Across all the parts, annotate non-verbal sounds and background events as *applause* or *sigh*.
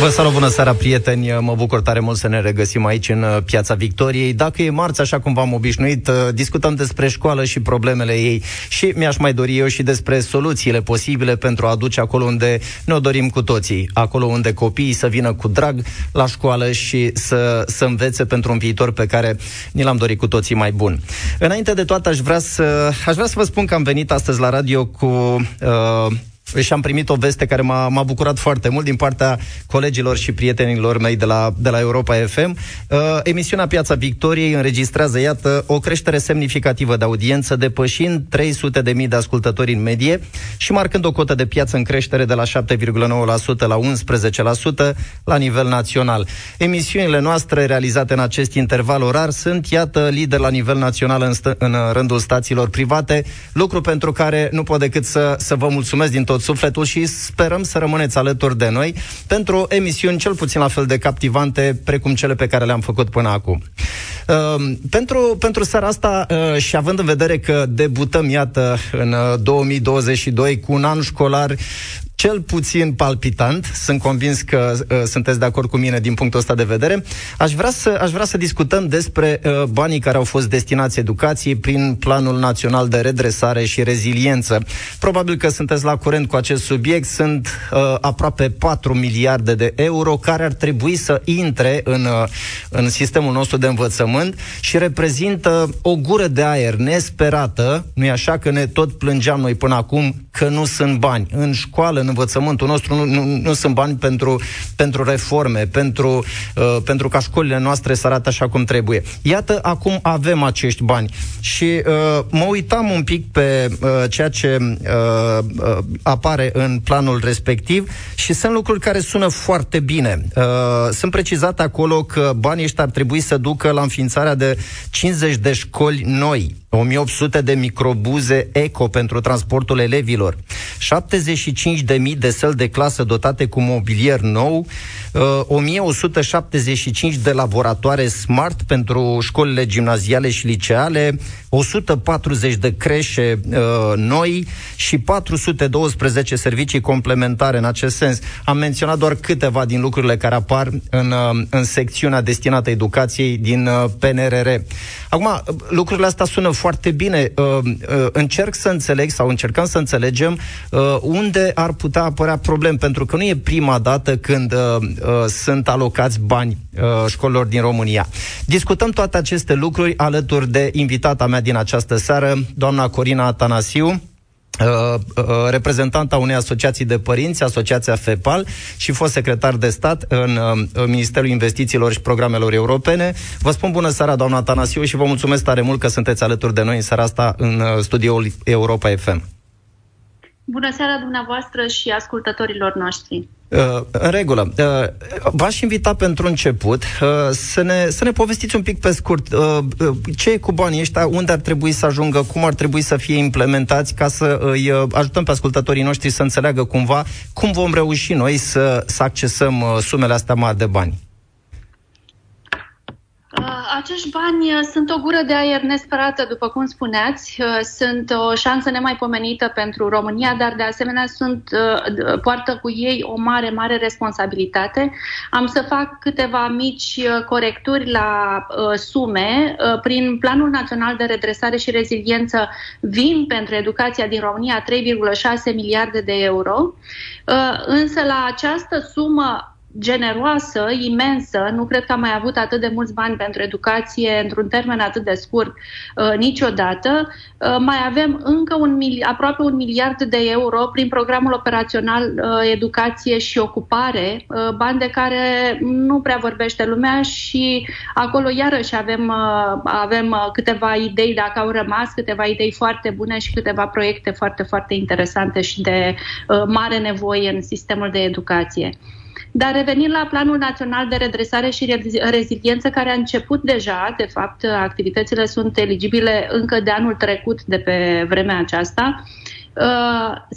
Vă salut, bună seara, prieteni! Mă bucur tare mult să ne regăsim aici în uh, Piața Victoriei. Dacă e marți, așa cum v-am obișnuit, uh, discutăm despre școală și problemele ei și mi-aș mai dori eu și despre soluțiile posibile pentru a aduce acolo unde ne-o dorim cu toții, acolo unde copiii să vină cu drag la școală și să, să învețe pentru un viitor pe care ni l-am dorit cu toții mai bun. Înainte de toate, aș vrea să, aș vrea să vă spun că am venit astăzi la radio cu... Uh, și am primit o veste care m-a, m-a bucurat foarte mult din partea colegilor și prietenilor mei de la, de la Europa FM. Uh, emisiunea Piața Victoriei înregistrează, iată, o creștere semnificativă de audiență, depășind 300 de mii de ascultători în medie și marcând o cotă de piață în creștere de la 7,9% la 11% la nivel național. Emisiunile noastre realizate în acest interval orar sunt, iată, lider la nivel național în, stă- în rândul stațiilor private, lucru pentru care nu pot decât să, să vă mulțumesc din tot tot sufletul și sperăm să rămâneți alături de noi pentru emisiuni cel puțin la fel de captivante precum cele pe care le-am făcut până acum. Uh, pentru, pentru seara asta uh, și având în vedere că debutăm, iată, în uh, 2022 cu un an școlar cel puțin palpitant. Sunt convins că uh, sunteți de acord cu mine din punctul ăsta de vedere. Aș vrea să, aș vrea să discutăm despre uh, banii care au fost destinați educației prin Planul Național de Redresare și Reziliență. Probabil că sunteți la curent cu acest subiect. Sunt uh, aproape 4 miliarde de euro care ar trebui să intre în, uh, în sistemul nostru de învățământ și reprezintă o gură de aer nesperată. Nu-i așa că ne tot plângeam noi până acum că nu sunt bani. În școală, în învățământul nostru nu, nu, nu sunt bani pentru, pentru reforme, pentru, uh, pentru ca școlile noastre să arate așa cum trebuie. Iată, acum avem acești bani. Și uh, mă uitam un pic pe uh, ceea ce uh, uh, apare în planul respectiv și sunt lucruri care sună foarte bine. Uh, sunt precizate acolo că banii ăștia ar trebui să ducă la înființarea de 50 de școli noi 1800 de microbuze eco pentru transportul elevilor, 75 de mii de săli de clasă dotate cu mobilier nou, 1175 uh, de laboratoare smart pentru școlile gimnaziale și liceale, 140 de creșe uh, noi și 412 servicii complementare în acest sens. Am menționat doar câteva din lucrurile care apar în, uh, în secțiunea destinată educației din uh, PNRR. Acum, lucrurile astea sună foarte bine. Uh, uh, încerc să înțeleg sau încercăm să înțelegem uh, unde ar putea apărea probleme, pentru că nu e prima dată când uh, uh, sunt alocați bani uh, școlilor din România. Discutăm toate aceste lucruri alături de invitata mea din această seară, doamna Corina Atanasiu, Uh, uh, reprezentanta unei asociații de părinți, Asociația FEPAL, și fost secretar de stat în uh, Ministerul Investițiilor și Programelor Europene. Vă spun bună seara, doamna Atanasiu, și vă mulțumesc tare mult că sunteți alături de noi în seara asta în uh, studioul Europa FM. Bună seara dumneavoastră și ascultătorilor noștri. Uh, în regulă. Uh, v-aș invita pentru început uh, să, ne, să ne povestiți un pic pe scurt uh, uh, ce e cu banii ăștia, unde ar trebui să ajungă, cum ar trebui să fie implementați ca să îi uh, ajutăm pe ascultătorii noștri să înțeleagă cumva cum vom reuși noi să, să accesăm uh, sumele astea mari de bani. Acești bani uh, sunt o gură de aer nesperată, după cum spuneați, uh, sunt o șansă nemaipomenită pentru România, dar de asemenea sunt, uh, poartă cu ei o mare, mare responsabilitate. Am să fac câteva mici corecturi la sume. Prin Planul Național de Redresare și Reziliență vin pentru educația din România 3,6 miliarde de euro, însă la această sumă generoasă, imensă. Nu cred că am mai avut atât de mulți bani pentru educație într-un termen atât de scurt uh, niciodată. Uh, mai avem încă un mili- aproape un miliard de euro prin programul operațional uh, Educație și Ocupare, uh, bani de care nu prea vorbește lumea și acolo iarăși avem, uh, avem uh, câteva idei, dacă au rămas, câteva idei foarte bune și câteva proiecte foarte, foarte interesante și de uh, mare nevoie în sistemul de educație. Dar revenind la Planul Național de Redresare și Reziliență, care a început deja, de fapt, activitățile sunt eligibile încă de anul trecut, de pe vremea aceasta, uh,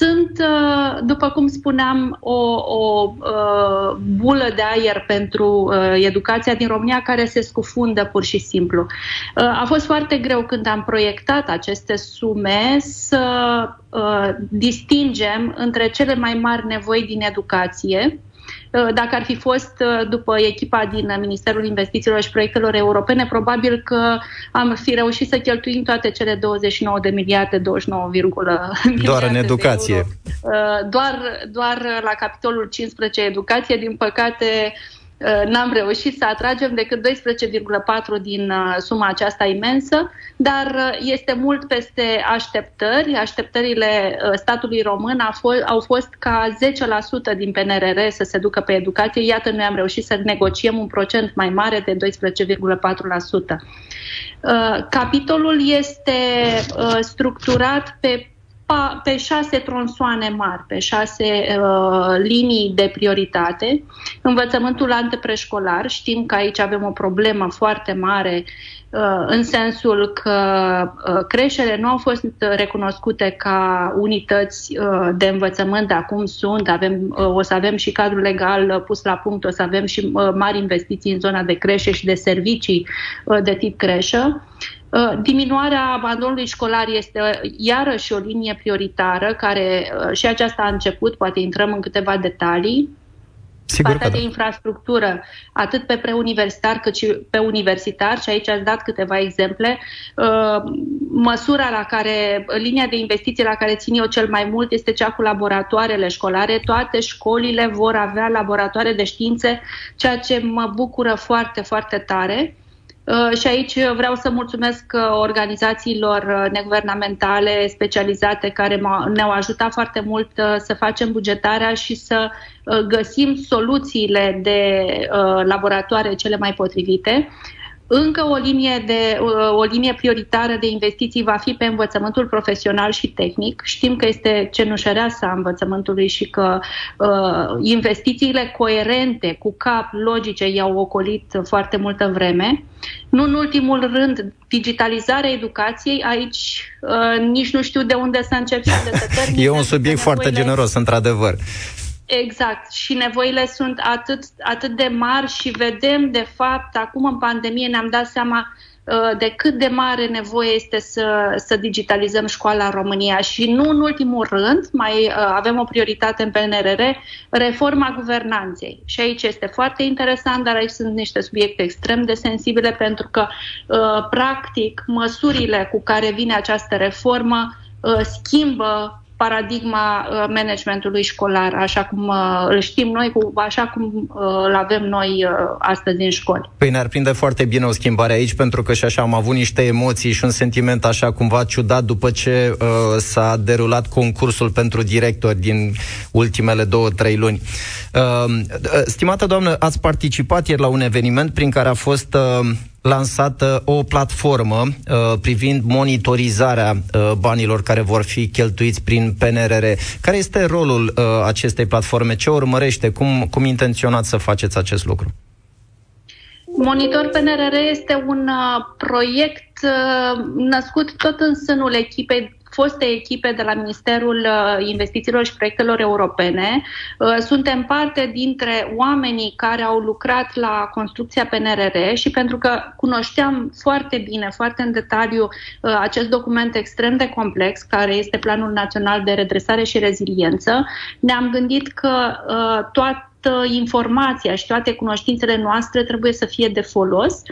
sunt, uh, după cum spuneam, o, o uh, bulă de aer pentru uh, educația din România care se scufundă pur și simplu. A fost foarte greu când am proiectat aceste sume să distingem între cele mai mari nevoi din educație Uh, dacă ar fi fost uh, după echipa din Ministerul Investițiilor și Proiectelor Europene, probabil că am fi reușit să cheltuim toate cele 29 de miliarde, 29, miliarde *laughs* Doar în educație. Uh, doar, doar la capitolul 15 educație, din păcate, Uh, n-am reușit să atragem decât 12,4 din uh, suma aceasta imensă, dar uh, este mult peste așteptări. Așteptările statului român au fost ca 10% din PNRR să se ducă pe educație. Iată, noi am reușit să negociem un procent mai mare de 12,4%. Capitolul este structurat pe pe șase tronsoane mari, pe șase uh, linii de prioritate. Învățământul antepreșcolar, știm că aici avem o problemă foarte mare uh, în sensul că uh, creșele nu au fost recunoscute ca unități uh, de învățământ, acum sunt, avem, uh, o să avem și cadrul legal pus la punct, o să avem și uh, mari investiții în zona de creșe și de servicii de tip creșă. Uh, diminuarea abandonului școlar este uh, iarăși o linie prioritară care uh, și aceasta a început, poate intrăm în câteva detalii. Sigur Partea de da. infrastructură, atât pe preuniversitar cât și pe universitar, și aici ați dat câteva exemple, măsura la care, linia de investiții la care țin eu cel mai mult este cea cu laboratoarele școlare. Toate școlile vor avea laboratoare de științe, ceea ce mă bucură foarte, foarte tare. Uh, și aici vreau să mulțumesc uh, organizațiilor uh, neguvernamentale specializate care ne-au ajutat foarte mult să facem bugetarea și să găsim soluțiile de laboratoare cele mai potrivite. Încă o linie, de, o linie prioritară de investiții va fi pe învățământul profesional și tehnic. Știm că este cenușăreasa învățământului și că uh, investițiile coerente, cu cap, logice, i-au ocolit foarte multă vreme. Nu în ultimul rând, digitalizarea educației, aici uh, nici nu știu de unde să încep și de să *laughs* termin. E un subiect foarte generos, într-adevăr. Exact. Și nevoile sunt atât, atât de mari și vedem, de fapt, acum în pandemie ne-am dat seama uh, de cât de mare nevoie este să, să digitalizăm școala în România și nu în ultimul rând, mai uh, avem o prioritate în PNRR, reforma guvernanței. Și aici este foarte interesant, dar aici sunt niște subiecte extrem de sensibile pentru că, uh, practic, măsurile cu care vine această reformă schimbă paradigma uh, managementului școlar, așa cum uh, îl știm noi, așa cum uh, îl avem noi astăzi în școli. Păi ne-ar prinde foarte bine o schimbare aici, pentru că și așa am avut niște emoții și un sentiment așa cumva ciudat după ce uh, s-a derulat concursul pentru directori din ultimele două, trei luni. Uh, stimată doamnă, ați participat ieri la un eveniment prin care a fost uh, lansată o platformă uh, privind monitorizarea uh, banilor care vor fi cheltuiți prin PNRR. Care este rolul uh, acestei platforme? Ce urmărește? Cum, cum intenționați să faceți acest lucru? Monitor PNRR este un uh, proiect uh, născut tot în sânul echipei foste echipe de la Ministerul uh, Investițiilor și Proiectelor Europene. Uh, suntem parte dintre oamenii care au lucrat la construcția PNRR și pentru că cunoșteam foarte bine, foarte în detaliu uh, acest document extrem de complex, care este Planul Național de Redresare și Reziliență, ne-am gândit că toate informația și toate cunoștințele noastre trebuie să fie de folos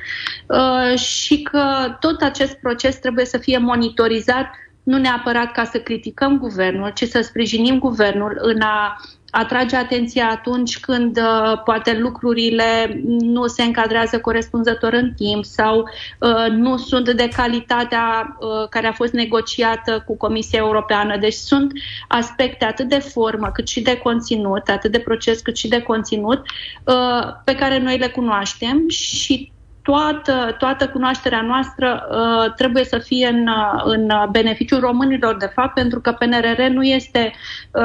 uh, și că tot acest proces trebuie să fie monitorizat nu neapărat ca să criticăm guvernul, ci să sprijinim guvernul în a atrage atenția atunci când uh, poate lucrurile nu se încadrează corespunzător în timp sau uh, nu sunt de calitatea uh, care a fost negociată cu Comisia Europeană. Deci sunt aspecte atât de formă cât și de conținut, atât de proces cât și de conținut, uh, pe care noi le cunoaștem și toată, toată cunoașterea noastră uh, trebuie să fie în, uh, în beneficiul românilor, de fapt, pentru că PNRR nu este uh,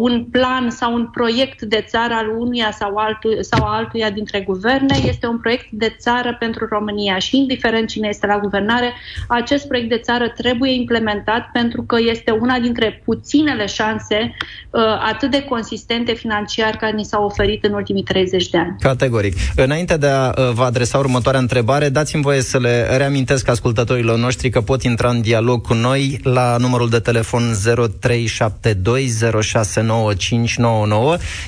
un plan sau un proiect de țară al unuia sau, altul, sau altuia dintre guverne, este un proiect de țară pentru România și, indiferent cine este la guvernare, acest proiect de țară trebuie implementat pentru că este una dintre puținele șanse uh, atât de consistente financiar care ni s-au oferit în ultimii 30 de ani. Categoric. Înainte de a uh, vă adresa următoarea întrebare, dați-mi voie să le reamintesc ascultătorilor noștri că pot intra în dialog cu noi la numărul de telefon 0372069599,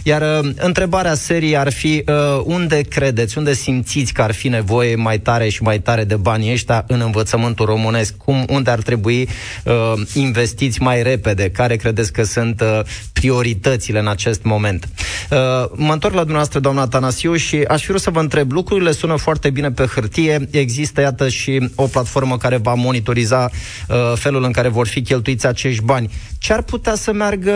iar uh, întrebarea serii ar fi uh, unde credeți, unde simțiți că ar fi nevoie mai tare și mai tare de banii ăștia în învățământul românesc? Cum, unde ar trebui uh, investiți mai repede? Care credeți că sunt uh, prioritățile în acest moment? Uh, mă întorc la dumneavoastră, doamna Tanasiu, și aș fi vrut să vă întreb, lucrurile sună foarte bine pe hârtie, există, iată, și o platformă care va monitoriza uh, felul în care vor fi cheltuiți acești bani. Ce ar putea să meargă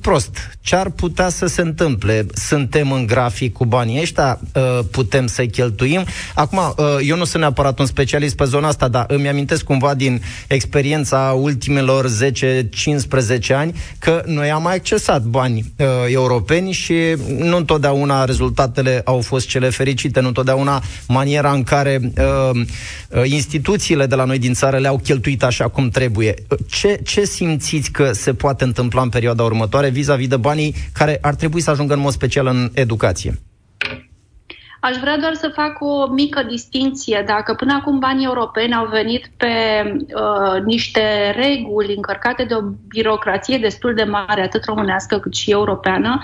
prost? Ce ar putea să se întâmple? Suntem în grafic cu banii ăștia? Uh, putem să-i cheltuim? Acum, uh, eu nu sunt neapărat un specialist pe zona asta, dar îmi amintesc cumva din experiența ultimelor 10-15 ani că noi am mai accesat bani uh, europeni și nu întotdeauna rezultatele au fost cele fericite, nu întotdeauna maniera în care uh, uh, instituțiile de la noi din țară le-au cheltuit așa cum trebuie. Ce, ce simțiți că se poate întâmpla în perioada următoare vis-a-vis de banii care ar trebui să ajungă în mod special în educație? Aș vrea doar să fac o mică distinție. Dacă până acum banii europeni au venit pe uh, niște reguli încărcate de o birocrație destul de mare, atât românească cât și europeană,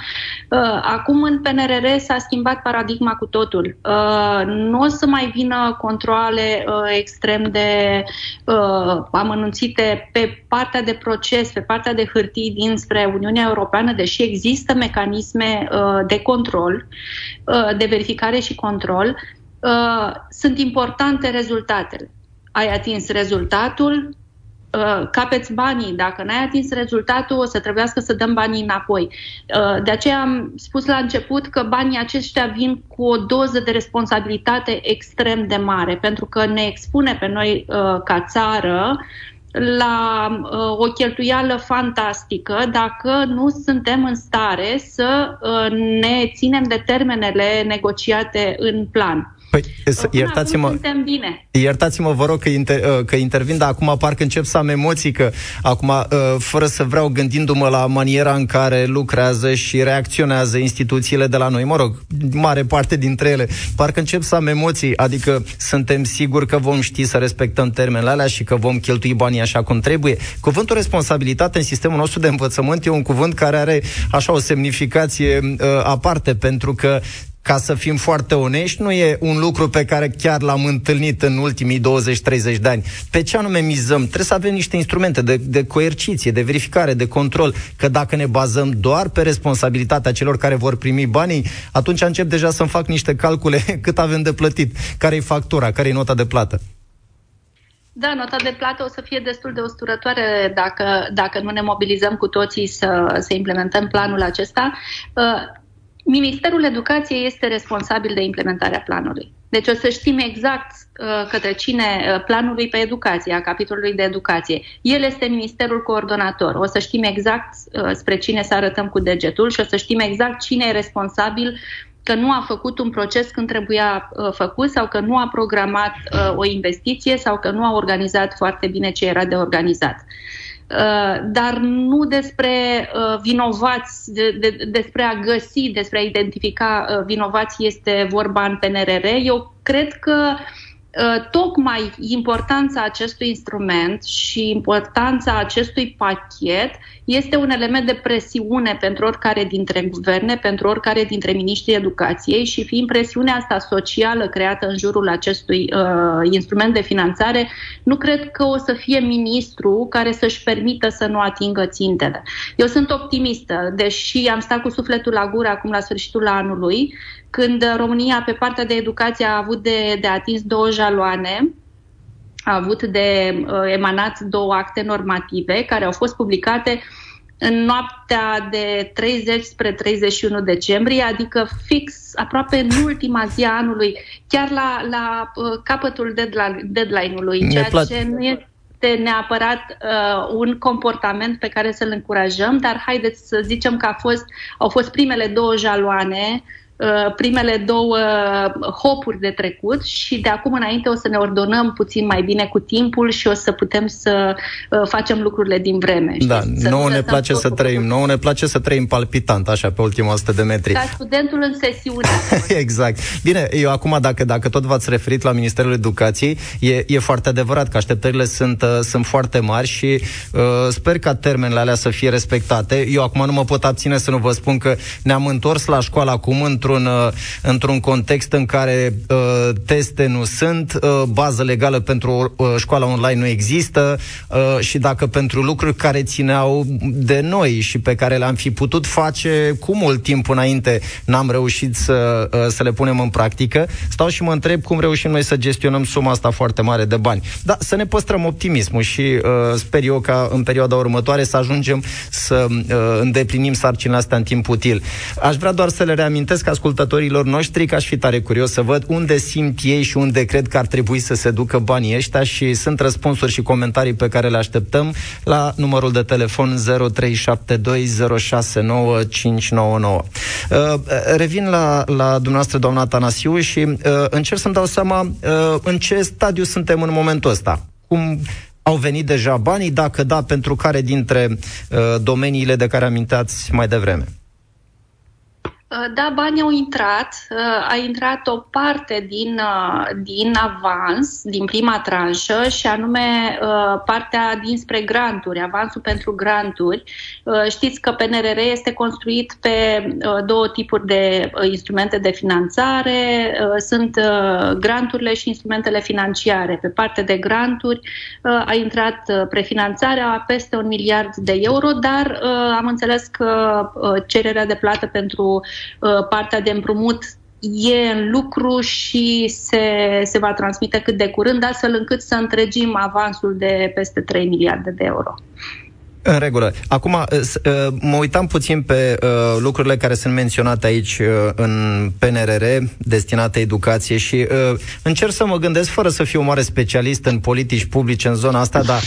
uh, acum în PNRR s-a schimbat paradigma cu totul. Uh, nu o să mai vină controle uh, extrem de uh, amănunțite pe partea de proces, pe partea de hârtii dinspre Uniunea Europeană, deși există mecanisme uh, de control, uh, de verificare și control, uh, sunt importante rezultatele. Ai atins rezultatul, uh, capeți banii. Dacă n-ai atins rezultatul, o să trebuiască să dăm banii înapoi. Uh, de aceea am spus la început că banii aceștia vin cu o doză de responsabilitate extrem de mare, pentru că ne expune pe noi uh, ca țară la uh, o cheltuială fantastică dacă nu suntem în stare să uh, ne ținem de termenele negociate în plan. Păi, iertați-mă, suntem bine. iertați-mă, vă rog că, inter, uh, că intervin, dar acum parcă încep să am emoții, că acum, uh, fără să vreau, gândindu-mă la maniera în care lucrează și reacționează instituțiile de la noi, mă rog, mare parte dintre ele, parcă încep să am emoții, adică suntem siguri că vom ști să respectăm termenele alea și că vom cheltui banii așa cum trebuie. Cuvântul responsabilitate în sistemul nostru de învățământ e un cuvânt care are așa o semnificație uh, aparte, pentru că ca să fim foarte onești, nu e un lucru pe care chiar l-am întâlnit în ultimii 20-30 de ani. Pe ce anume mizăm? Trebuie să avem niște instrumente de, de coerciție, de verificare, de control, că dacă ne bazăm doar pe responsabilitatea celor care vor primi banii, atunci încep deja să-mi fac niște calcule *laughs* cât avem de plătit, care e factura, care e nota de plată. Da, nota de plată o să fie destul de osturătoare dacă, dacă nu ne mobilizăm cu toții să, să implementăm planul acesta. Uh, Ministerul Educației este responsabil de implementarea planului. Deci o să știm exact uh, către cine uh, planului pe educație, a capitolului de educație. El este ministerul coordonator. O să știm exact uh, spre cine să arătăm cu degetul și o să știm exact cine e responsabil că nu a făcut un proces când trebuia uh, făcut sau că nu a programat uh, o investiție sau că nu a organizat foarte bine ce era de organizat. Uh, Uh, dar nu despre uh, vinovați, de, de, despre a găsi, despre a identifica uh, vinovați este vorba în PNRR. Eu cred că uh, Uh, tocmai importanța acestui instrument și importanța acestui pachet este un element de presiune pentru oricare dintre guverne, pentru oricare dintre miniștrii educației și fiind presiunea asta socială creată în jurul acestui uh, instrument de finanțare, nu cred că o să fie ministru care să-și permită să nu atingă țintele. Eu sunt optimistă, deși am stat cu sufletul la gură acum la sfârșitul anului, când România pe partea de educație a avut de, de atins două jaloane, a avut de uh, emanat două acte normative care au fost publicate în noaptea de 30 spre 31 decembrie, adică fix aproape în ultima zi a anului, chiar la, la uh, capătul deadline-ului, ceea place. ce nu este neapărat uh, un comportament pe care să-l încurajăm, dar haideți să zicem că a fost, au fost primele două jaloane Uh, primele două hopuri de trecut și de acum înainte o să ne ordonăm puțin mai bine cu timpul și o să putem să uh, facem lucrurile din vreme. Da, nouă ne place să trăim, nouă ne place să trăim palpitant, așa, pe ultima 100 de metri. Ca studentul în sesiune. *laughs* exact. Bine, eu acum, dacă, dacă tot v-ați referit la Ministerul Educației, e, e foarte adevărat că așteptările sunt, uh, sunt foarte mari și uh, sper ca termenele alea să fie respectate. Eu acum nu mă pot abține să nu vă spun că ne-am întors la școală acum într într-un, uh, într-un context în care uh, teste nu sunt, uh, bază legală pentru uh, școala online nu există uh, și dacă pentru lucruri care țineau de noi și pe care le-am fi putut face cu mult timp înainte, n-am reușit să, uh, să le punem în practică, stau și mă întreb cum reușim noi să gestionăm suma asta foarte mare de bani. Da, să ne păstrăm optimismul și uh, sper eu ca în perioada următoare să ajungem să uh, îndeplinim sarcinile astea în timp util. Aș vrea doar să le reamintesc că ascultătorilor noștri că aș fi tare curios să văd unde simt ei și unde cred că ar trebui să se ducă banii ăștia și sunt răspunsuri și comentarii pe care le așteptăm la numărul de telefon 0372069599. Uh, revin la, la dumneavoastră, doamna Tanasiu, și uh, încerc să-mi dau seama uh, în ce stadiu suntem în momentul ăsta. Cum au venit deja banii, dacă da, pentru care dintre uh, domeniile de care aminteați mai devreme? Uh, da, banii au intrat. Uh, a intrat o parte din, uh, din avans, din prima tranșă, și anume partea dinspre granturi, avansul pentru granturi. Știți că PNRR este construit pe două tipuri de instrumente de finanțare. Sunt granturile și instrumentele financiare. Pe partea de granturi a intrat prefinanțarea peste un miliard de euro, dar am înțeles că cererea de plată pentru Uh, partea de împrumut e în lucru și se, se va transmite cât de curând, astfel încât să întregim avansul de peste 3 miliarde de euro. În regulă. Acum, uh, uh, mă uitam puțin pe uh, lucrurile care sunt menționate aici uh, în PNRR, destinate educație și uh, încerc să mă gândesc, fără să fiu mare specialist în politici publice în zona asta, dar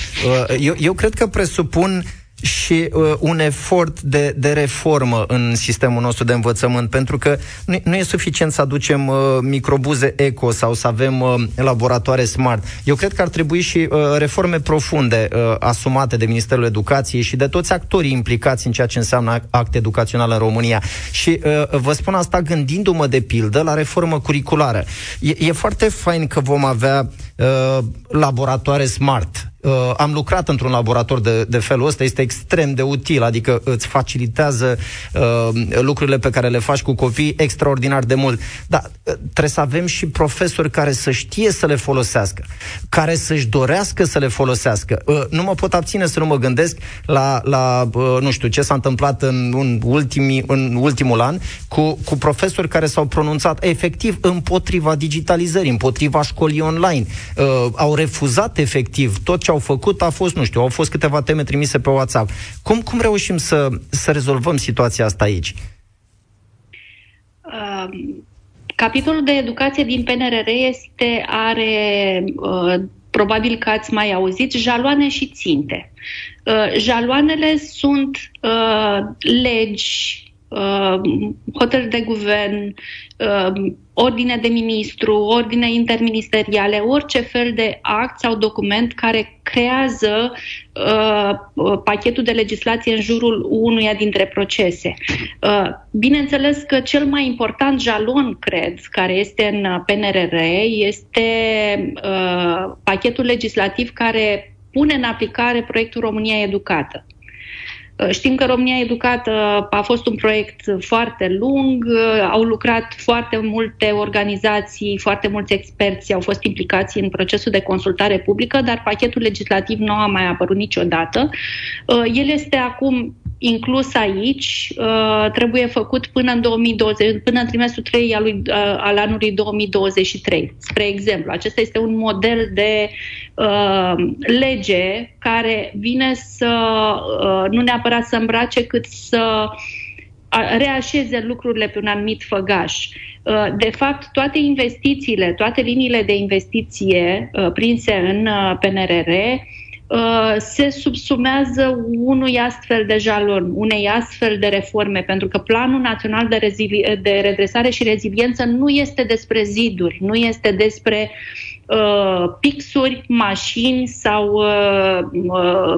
uh, eu, eu cred că presupun uh, și uh, un efort de, de reformă în sistemul nostru de învățământ, pentru că nu, nu e suficient să aducem uh, microbuze eco sau să avem uh, laboratoare smart. Eu cred că ar trebui și uh, reforme profunde uh, asumate de Ministerul Educației și de toți actorii implicați în ceea ce înseamnă act educațional în România. Și uh, vă spun asta gândindu-mă de pildă la reformă curriculară. E, e foarte fain că vom avea uh, laboratoare smart Uh, am lucrat într-un laborator de, de felul ăsta, este extrem de util, adică îți facilitează uh, lucrurile pe care le faci cu copii extraordinar de mult. Dar uh, trebuie să avem și profesori care să știe să le folosească, care să-și dorească să le folosească. Uh, nu mă pot abține să nu mă gândesc la, la uh, nu știu, ce s-a întâmplat în, în, ultimii, în ultimul an cu, cu profesori care s-au pronunțat efectiv împotriva digitalizării, împotriva școlii online. Uh, au refuzat efectiv tot ce ce au făcut a fost, nu știu, au fost câteva teme trimise pe WhatsApp. Cum, cum reușim să, să rezolvăm situația asta aici? Uh, capitolul de educație din PNRR este, are, uh, probabil că ați mai auzit, jaloane și ținte. Uh, jaloanele sunt uh, legi, uh, hotărâri de guvern, uh, ordine de ministru, ordine interministeriale, orice fel de act sau document care creează uh, uh, pachetul de legislație în jurul unuia dintre procese. Uh, bineînțeles că cel mai important jalon, cred, care este în PNRR, este uh, pachetul legislativ care pune în aplicare proiectul România Educată. Uh, știm că România Educată a fost un proiect foarte lung, uh, au lucrat foarte multe organizații, foarte mulți experți au fost implicați în procesul de consultare publică, dar pachetul legislativ nu a mai apărut niciodată. Uh, el este acum inclus aici, trebuie făcut până în 2020, până în trimestrul 3 al, lui, al anului 2023. Spre exemplu, acesta este un model de uh, lege care vine să, uh, nu neapărat să îmbrace, cât să reașeze lucrurile pe un anumit făgaș. Uh, de fapt, toate investițiile, toate liniile de investiție uh, prinse în uh, PNRR se subsumează unui astfel de jalon, unei astfel de reforme, pentru că Planul Național de, Rezili- de Redresare și Reziliență nu este despre ziduri, nu este despre uh, pixuri, mașini sau uh, uh,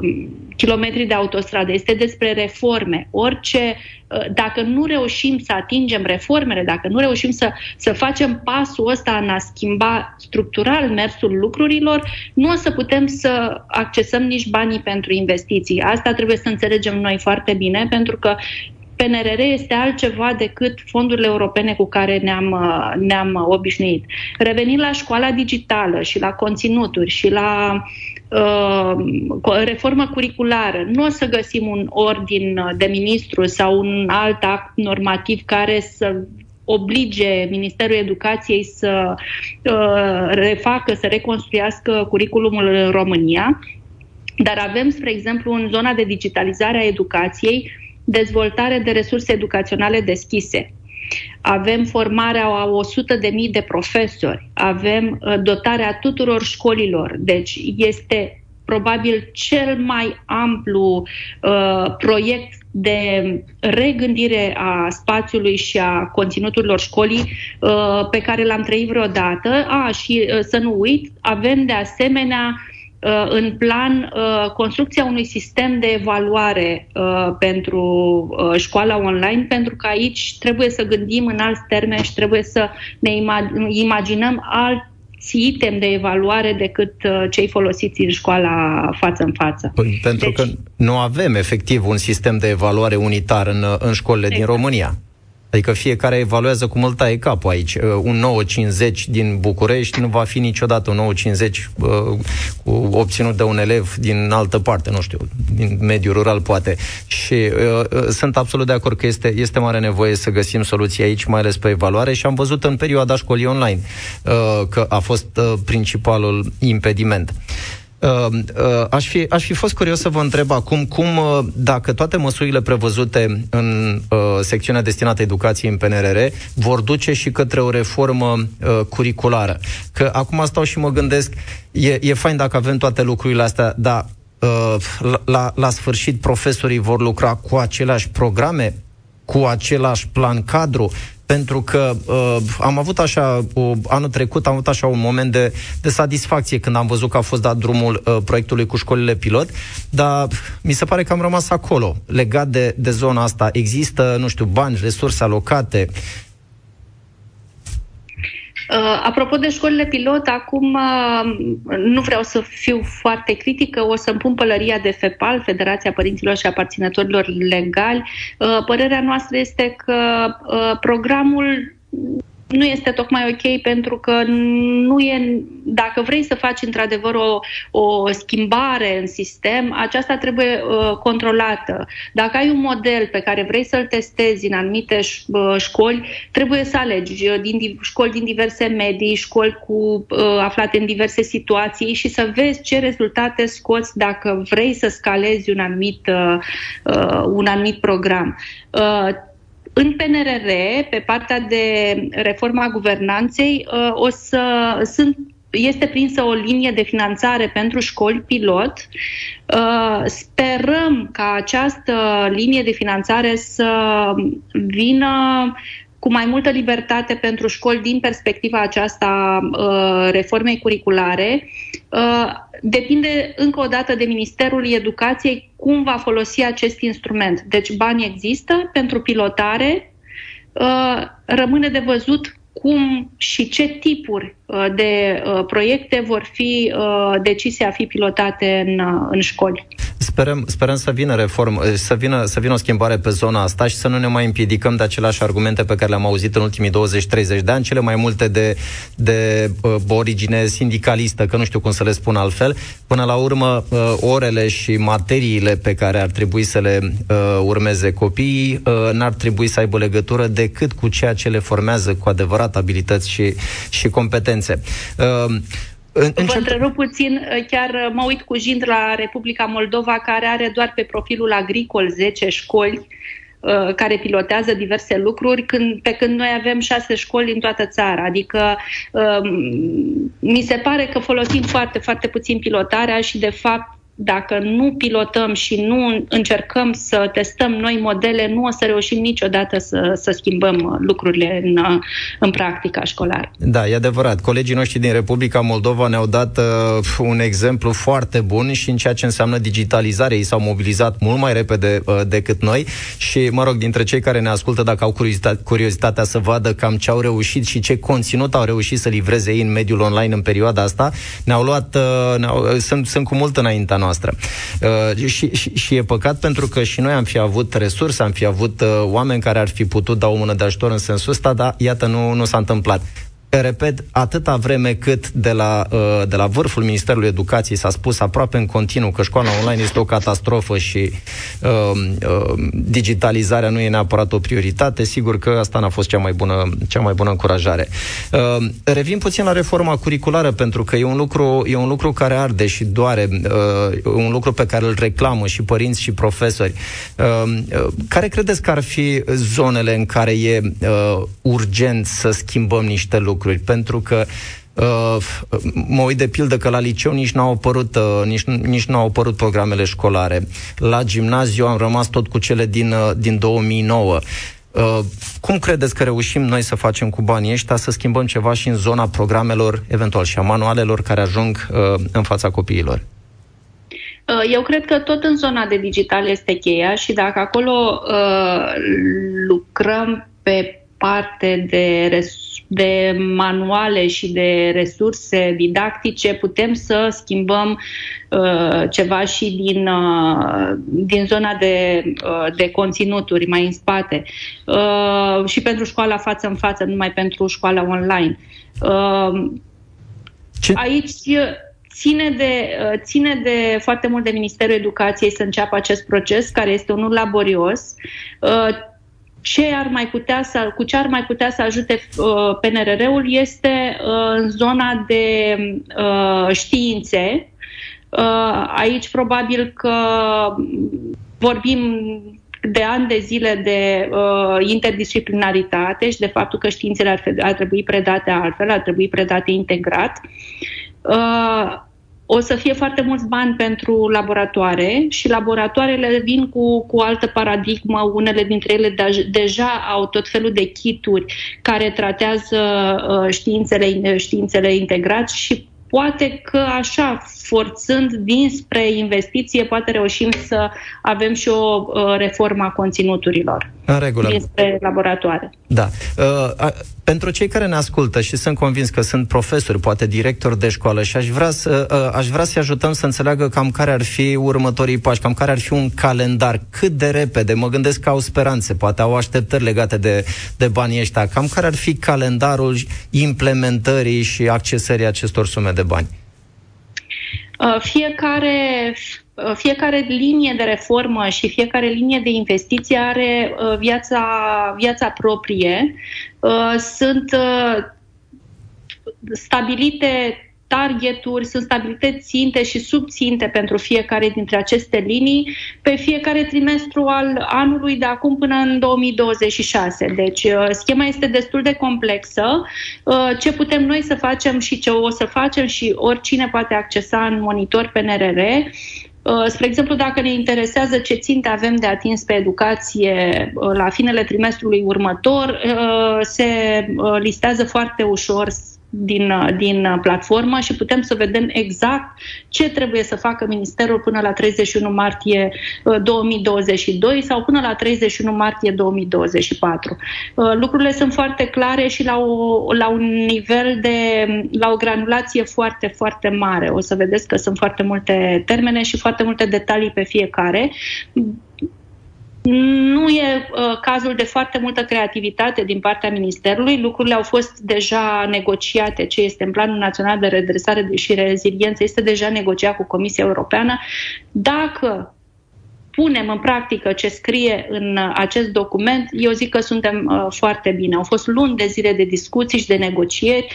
kilometri de autostradă. Este despre reforme. Orice, uh, dacă nu reușim să atingem reformele, dacă nu reușim să, să facem pasul ăsta în a schimba structural mersul lucrurilor, nu o să putem să accesăm nici banii pentru investiții. Asta trebuie să înțelegem noi foarte bine, pentru că PNRR este altceva decât fondurile europene cu care ne-am, uh, ne-am obișnuit. Revenind la școala digitală și la conținuturi și la uh, reformă curriculară, nu o să găsim un ordin de ministru sau un alt act normativ care să oblige Ministerul Educației să uh, refacă, să reconstruiască curriculumul în România, dar avem, spre exemplu, în zona de digitalizare a educației, dezvoltare de resurse educaționale deschise. Avem formarea a 100.000 de profesori, avem uh, dotarea tuturor școlilor, deci este probabil cel mai amplu uh, proiect de regândire a spațiului și a conținuturilor școlii uh, pe care l-am trăit vreodată. A, și uh, să nu uit, avem de asemenea Uh, în plan uh, construcția unui sistem de evaluare uh, pentru școala online, pentru că aici trebuie să gândim în alți termeni și trebuie să ne imaginăm alt item de evaluare decât cei folosiți în școala față în față. Păi, pentru deci, că nu avem efectiv un sistem de evaluare unitar în, în școlile exact. din România. Adică fiecare evaluează cum îl taie capul aici. Uh, un 950 din București nu va fi niciodată un 950 uh, cu obținut de un elev din altă parte, nu știu, din mediul rural poate. Și uh, uh, sunt absolut de acord că este, este mare nevoie să găsim soluții aici, mai ales pe evaluare și am văzut în perioada școlii online uh, că a fost uh, principalul impediment. Uh, uh, aș, fi, aș fi fost curios să vă întreb acum cum, uh, dacă toate măsurile prevăzute în uh, secțiunea destinată educației în PNRR vor duce și către o reformă uh, curriculară. Că acum stau și mă gândesc, e, e fain dacă avem toate lucrurile astea, dar uh, la, la sfârșit profesorii vor lucra cu aceleași programe, cu același plan cadru, pentru că uh, am avut așa, uh, anul trecut am avut așa un moment de, de satisfacție când am văzut că a fost dat drumul uh, proiectului cu școlile pilot, dar mi se pare că am rămas acolo, legat de, de zona asta. Există, nu știu, bani, resurse alocate, Uh, apropo de școlile pilot, acum uh, nu vreau să fiu foarte critică, o să-mi pun pălăria de FEPAL, Federația Părinților și Aparținătorilor Legali. Uh, părerea noastră este că uh, programul nu este tocmai ok pentru că nu e, dacă vrei să faci într-adevăr o, o schimbare în sistem, aceasta trebuie uh, controlată. Dacă ai un model pe care vrei să-l testezi în anumite uh, școli, trebuie să alegi uh, din, școli din diverse medii, școli cu uh, aflate în diverse situații și să vezi ce rezultate scoți dacă vrei să scalezi un anumit, uh, uh, un anumit program. Uh, în PNRR, pe partea de reforma guvernanței, uh, o să sunt este prinsă o linie de finanțare pentru școli pilot. Uh, sperăm ca această linie de finanțare să vină cu mai multă libertate pentru școli din perspectiva aceasta uh, reformei curriculare. Depinde încă o dată de Ministerul Educației cum va folosi acest instrument. Deci bani există pentru pilotare, uh, rămâne de văzut cum și ce tipuri uh, de uh, proiecte vor fi decise a fi pilotate în, în școli. Sperăm, sperăm să vină reformă, să vină, să vină o schimbare pe zona asta și să nu ne mai împiedicăm de aceleași argumente pe care le-am auzit în ultimii 20-30 de ani, cele mai multe de, de uh, origine sindicalistă, că nu știu cum să le spun altfel. Până la urmă, uh, orele și materiile pe care ar trebui să le uh, urmeze copiii uh, n-ar trebui să aibă legătură decât cu ceea ce le formează cu adevărat abilități și, și competențe. Uh, În, în Vă întrerup puțin, chiar mă uit cu jind la Republica Moldova, care are doar pe profilul agricol 10 școli Uh, care pilotează diverse lucruri, când, pe când noi avem șase școli în toată țara. Adică um, mi se pare că folosim foarte, foarte puțin pilotarea și, de fapt, dacă nu pilotăm și nu încercăm să testăm noi modele, nu o să reușim niciodată să, să schimbăm lucrurile în, în practica școlară. Da, e adevărat. Colegii noștri din Republica Moldova ne-au dat uh, un exemplu foarte bun și în ceea ce înseamnă digitalizare. Ei s-au mobilizat mult mai repede uh, decât noi și, mă rog, dintre cei care ne ascultă, dacă au curiozita- curiozitatea să vadă cam ce au reușit și ce conținut au reușit să livreze ei în mediul online în perioada asta, ne-au luat, uh, ne-au, sunt, sunt cu mult înaintea noastră. Uh, și, și, și e păcat pentru că și noi am fi avut resurse, am fi avut uh, oameni care ar fi putut da o mână de ajutor în sensul ăsta, dar iată, nu, nu s-a întâmplat repet, atâta vreme cât de la, uh, de la vârful Ministerului Educației s-a spus aproape în continuu că școala online este o catastrofă și uh, uh, digitalizarea nu e neapărat o prioritate, sigur că asta n-a fost cea mai bună, cea mai bună încurajare. Uh, revin puțin la reforma curriculară, pentru că e un lucru, e un lucru care arde și doare, uh, un lucru pe care îl reclamă și părinți și profesori. Uh, uh, care credeți că ar fi zonele în care e uh, urgent să schimbăm niște lucruri? Lucruri, pentru că Uh, mă uit de pildă că la liceu nici nu au apărut, uh, nici, nici nu au apărut programele școlare. La gimnaziu am rămas tot cu cele din, uh, din 2009. Uh, cum credeți că reușim noi să facem cu banii ăștia să schimbăm ceva și în zona programelor, eventual și a manualelor care ajung uh, în fața copiilor? Uh, eu cred că tot în zona de digital este cheia și dacă acolo uh, lucrăm pe parte de resurse de manuale și de resurse didactice, putem să schimbăm uh, ceva și din, uh, din zona de, uh, de conținuturi mai în spate. Uh, și pentru școala față în față, numai pentru școala online. Uh, Ce? Aici ține de, uh, ține de foarte mult de Ministerul Educației să înceapă acest proces, care este unul laborios. Uh, ce ar mai putea să, cu ce ar mai putea să ajute uh, PNRR-ul este uh, în zona de uh, științe. Uh, aici probabil că vorbim de ani de zile de uh, interdisciplinaritate și de faptul că științele ar, ar trebui predate altfel, ar trebui predate integrat. Uh, o să fie foarte mulți bani pentru laboratoare și laboratoarele vin cu, cu altă paradigmă. Unele dintre ele de, deja au tot felul de kituri care tratează uh, științele, științele integrat și poate că așa, forțând dinspre investiție, poate reușim să avem și o uh, reformă a conținuturilor. În regulă. Dinspre laboratoare. Da. Uh, pentru cei care ne ascultă și sunt convins că sunt profesori, poate directori de școală și aș vrea, să, uh, aș vrea să-i ajutăm să înțeleagă cam care ar fi următorii pași, cam care ar fi un calendar, cât de repede, mă gândesc că au speranțe, poate au așteptări legate de, de banii ăștia, cam care ar fi calendarul implementării și accesării acestor sume de bani. Uh, fiecare, uh, fiecare linie de reformă și fiecare linie de investiție are uh, viața, viața proprie. Sunt stabilite targeturi, sunt stabilite ținte și subținte pentru fiecare dintre aceste linii pe fiecare trimestru al anului de acum până în 2026. Deci uh, schema este destul de complexă. Uh, ce putem noi să facem și ce o să facem și oricine poate accesa în monitor PNRR uh, Spre exemplu, dacă ne interesează ce ținte avem de atins pe educație la finele trimestrului următor, se listează foarte ușor din, din platformă și putem să vedem exact ce trebuie să facă Ministerul până la 31 martie 2022 uh, sau până la 31 martie 2024. Uh, lucrurile sunt foarte clare și la, o, la un nivel de, la o granulație foarte, foarte mare. O să vedeți că sunt foarte multe termene și foarte multe detalii pe fiecare nu e uh, cazul de foarte multă creativitate din partea Ministerului. Lucrurile au fost deja negociate. Ce este în Planul Național de Redresare și Reziliență este deja negociat cu Comisia Europeană. Dacă punem în practică ce scrie în uh, acest document, eu zic că suntem uh, foarte bine. Au fost luni de zile de discuții și de negocieri.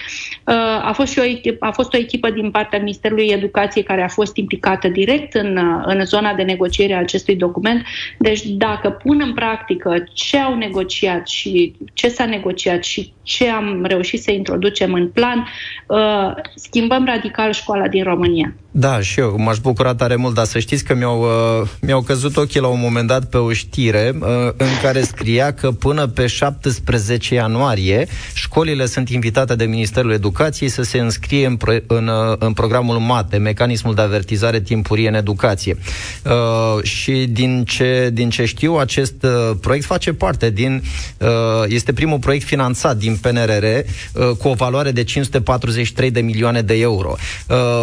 Uh, a, fost și o echipă, a fost o echipă din partea Ministerului Educației care a fost implicată direct în, uh, în zona de negociere a acestui document. Deci dacă pun în practică ce au negociat și ce s-a negociat și ce am reușit să introducem în plan, uh, schimbăm radical școala din România. Da, și eu m-aș bucura tare mult, dar să știți că mi-au, uh, mi-au căzut ochii la un moment dat pe o știre uh, în care scria că până pe 17 ianuarie școlile sunt invitate de Ministerul Educației să se înscrie în, pro- în, uh, în programul MATE, Mecanismul de Avertizare Timpurie în Educație. Uh, și din ce, din ce știu, acest uh, proiect face parte din... Uh, este primul proiect finanțat din PNRR uh, cu o valoare de 543 de milioane de euro. Uh,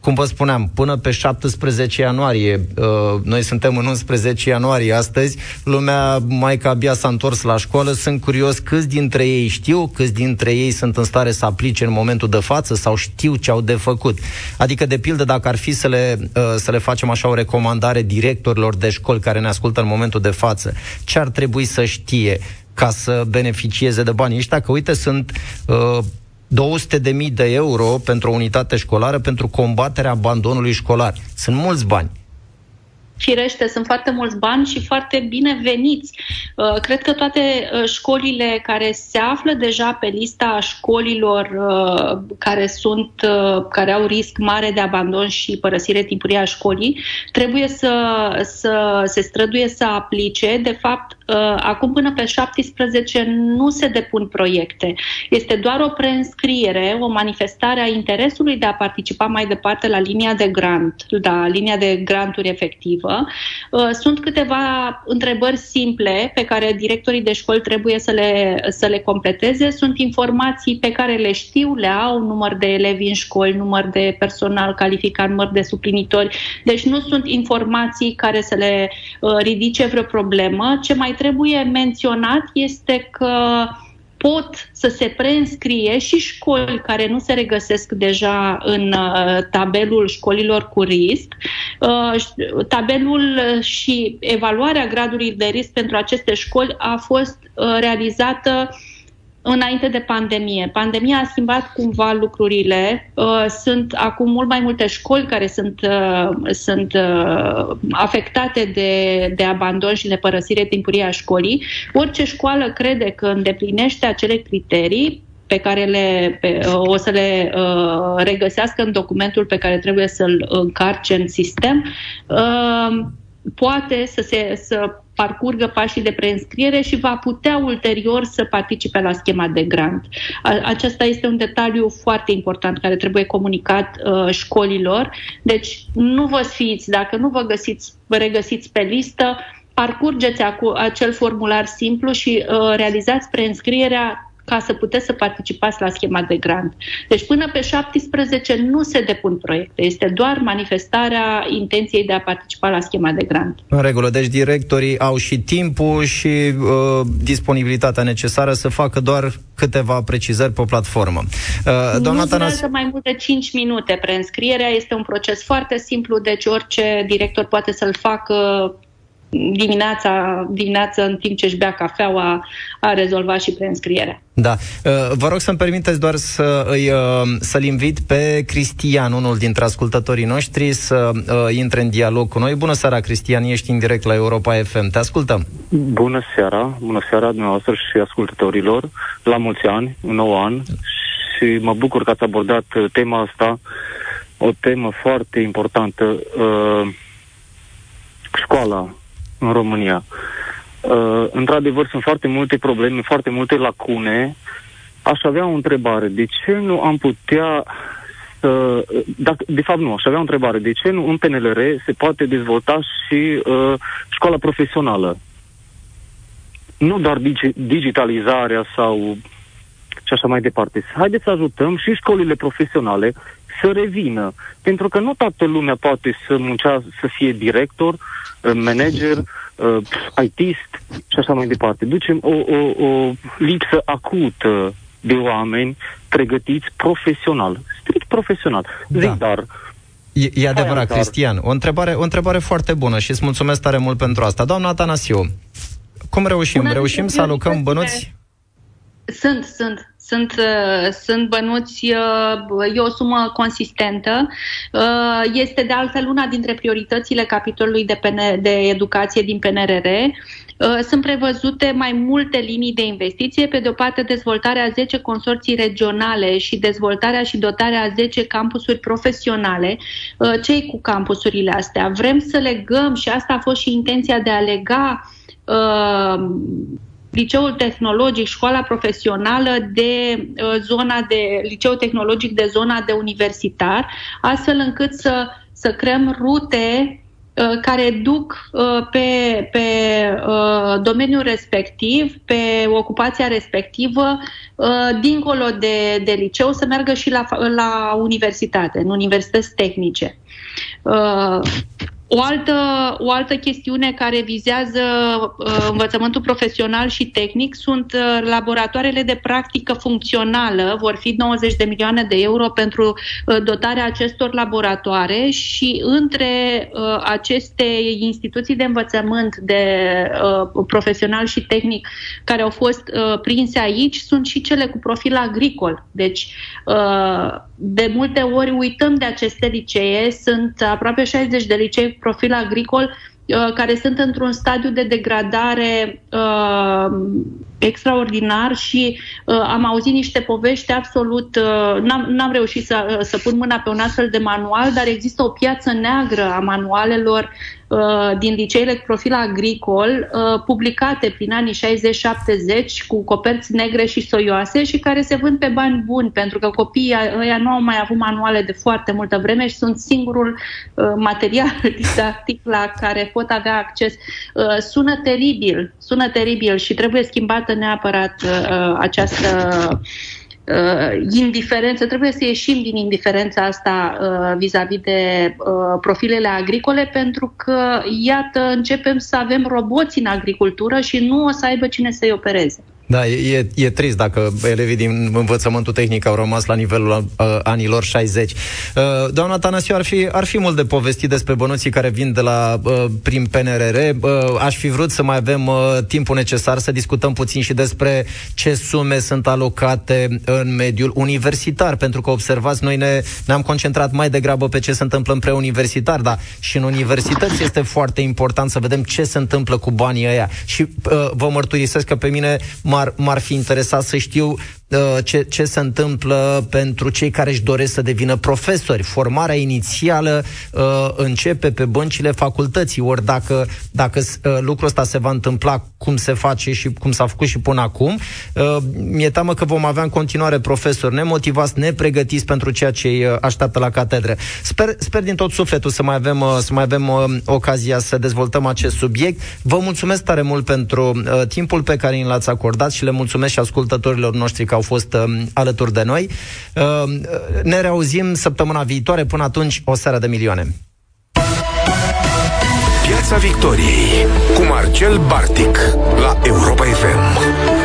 cum vă spuneam, până pe 17 ianuarie, uh, noi suntem în 11 ianuarie astăzi, lumea mai că abia s-a întors la școală, sunt curios câți dintre ei știu, câți dintre ei sunt în stare să aplice în momentul de față sau știu ce au de făcut. Adică, de pildă, dacă ar fi să le, uh, să le facem așa o recomandare directorilor de școli care ne ascultă în momentul de față, ce ar trebui să știe ca să beneficieze de banii ăștia, că uite, sunt uh, 200 de mii de euro pentru o unitate școlară pentru combaterea abandonului școlar. Sunt mulți bani. Firește, sunt foarte mulți bani și foarte bine veniți. Uh, cred că toate uh, școlile care se află deja pe lista școlilor uh, care sunt, care au risc mare de abandon și părăsire timpurie a școlii, trebuie să, să se străduie să aplice. De fapt, acum până pe 17 nu se depun proiecte. Este doar o preînscriere, o manifestare a interesului de a participa mai departe la linia de grant, la linia de granturi efectivă respectivă. Uh, sunt câteva întrebări simple pe care directorii de școli trebuie să le, să le completeze. Sunt informații pe care le știu, le au, număr de elevi în școli, număr de personal calificat, număr de suplinitori. Deci nu sunt informații care să le uh, ridice vreo problemă. Ce mai trebuie menționat este că pot să se preînscrie și școli care nu se regăsesc deja în uh, tabelul școlilor cu risc. Uh, tabelul și evaluarea gradului de risc pentru aceste școli a fost uh, realizată înainte de pandemie. Pandemia a schimbat cumva lucrurile. Uh, sunt acum mult mai multe școli care sunt, uh, sunt uh, afectate de, de abandon și de părăsire timpurie a școlii. Orice școală crede că îndeplinește acele criterii pe care le, pe, o să le uh, regăsească în documentul pe care trebuie să-l încarce în sistem, uh, poate să, se, să parcurgă pașii de preînscriere și va putea ulterior să participe la schema de grant. Acesta este un detaliu foarte important care trebuie comunicat uh, școlilor. Deci nu vă sfiți, dacă nu vă găsiți, vă regăsiți pe listă, parcurgeți acel formular simplu și uh, realizați preînscrierea ca să puteți să participați la schema de grant. Deci până pe 17 nu se depun proiecte, este doar manifestarea intenției de a participa la schema de grant. În regulă, deci directorii au și timpul și uh, disponibilitatea necesară să facă doar câteva precizări pe platformă. Uh, doamna nu Tanas... mai mult de 5 minute preînscrierea, este un proces foarte simplu, deci orice director poate să-l facă dimineața, dimineața în timp ce își bea cafeaua a rezolvat și preînscrierea. Da. Uh, vă rog să-mi permiteți doar să îi, uh, să-l invit pe Cristian, unul dintre ascultătorii noștri, să uh, intre în dialog cu noi. Bună seara, Cristian, ești în direct la Europa FM. Te ascultăm. Bună seara, bună seara dumneavoastră și ascultătorilor. La mulți ani, un nou an și mă bucur că ați abordat tema asta, o temă foarte importantă. Uh, școala în România. Uh, într-adevăr, sunt foarte multe probleme, foarte multe lacune. Aș avea o întrebare. De ce nu am putea să... Dacă, de fapt, nu. Aș avea o întrebare. De ce nu în PNLR se poate dezvolta și uh, școala profesională? Nu doar digi- digitalizarea sau și așa mai departe. Haideți să ajutăm și școlile profesionale să revină. Pentru că nu toată lumea poate să muncea, să fie director, uh, manager, uh, ITist și așa mai departe. Ducem o, o, o lipsă acută de oameni pregătiți profesional, strict profesional. Da. Zic, dar E, e adevărat, Cristian. O întrebare, o întrebare foarte bună și îți mulțumesc tare mult pentru asta. Doamna Atanasiu, cum reușim? Bună reușim să alocăm bănuți? Sunt, sunt. Sunt, uh, sunt bănuți, uh, e o sumă consistentă. Uh, este de altfel una dintre prioritățile capitolului de, PN, de educație din PNRR. Sunt prevăzute mai multe linii de investiție, pe de o parte dezvoltarea a 10 consorții regionale și dezvoltarea și dotarea a 10 campusuri profesionale. Cei cu campusurile astea? Vrem să legăm, și asta a fost și intenția de a lega liceul tehnologic, școala profesională de uh, zona de liceu tehnologic de zona de universitar, astfel încât să, să creăm rute uh, care duc uh, pe, pe domeniul respectiv, pe ocupația respectivă, dincolo de, de liceu, să meargă și la, la universitate, în universități tehnice. O altă, o altă chestiune care vizează uh, învățământul profesional și tehnic sunt uh, laboratoarele de practică funcțională. Vor fi 90 de milioane de euro pentru uh, dotarea acestor laboratoare și între uh, aceste instituții de învățământ de uh, profesional și tehnic care au fost uh, prinse aici sunt și cele cu profil agricol. Deci, uh, de multe ori uităm de aceste licee. Sunt aproape 60 de licee profil agricol uh, care sunt într-un stadiu de degradare uh, extraordinar și uh, am auzit niște povești absolut... Uh, n-am, n-am reușit să, uh, să pun mâna pe un astfel de manual, dar există o piață neagră a manualelor uh, din liceele cu profil agricol, uh, publicate prin anii 60-70 cu coperți negre și soioase și care se vând pe bani buni, pentru că copiii ăia nu au mai avut manuale de foarte multă vreme și sunt singurul uh, material *laughs* didactic la care pot avea acces. Uh, sună teribil, sună teribil și trebuie schimbat arată neapărat uh, această uh, indiferență, trebuie să ieșim din indiferența asta uh, vis-a-vis de uh, profilele agricole, pentru că, iată, începem să avem roboți în agricultură și nu o să aibă cine să-i opereze. Da, e, e trist dacă elevii din învățământul tehnic au rămas la nivelul uh, anilor 60. Uh, doamna Tanasiu, ar fi, ar fi mult de povestit despre bănuții care vin de la uh, prin PNRR. Uh, aș fi vrut să mai avem uh, timpul necesar să discutăm puțin și despre ce sume sunt alocate în mediul universitar, pentru că observați, noi ne, ne-am concentrat mai degrabă pe ce se întâmplă în preuniversitar, dar și în universități este foarte important să vedem ce se întâmplă cu banii ăia. Și uh, vă mărturisesc că pe mine m m-ar, m-ar fi interesat să știu Uh, ce, ce se întâmplă pentru cei care își doresc să devină profesori. Formarea inițială uh, începe pe băncile facultății, ori dacă, dacă uh, lucrul ăsta se va întâmpla cum se face și cum s-a făcut și până acum, uh, mi-e teamă că vom avea în continuare profesori nemotivați, nepregătiți pentru ceea ce îi uh, așteaptă la catedră. Sper, sper din tot sufletul să mai avem, uh, să mai avem uh, ocazia să dezvoltăm acest subiect. Vă mulțumesc tare mult pentru uh, timpul pe care ni l-ați acordat și le mulțumesc și ascultătorilor noștri că au fost uh, alături de noi. Uh, ne reauzim săptămâna viitoare. Până atunci, o seară de milioane. Piața Victoriei cu Marcel Bartic la Europa FM.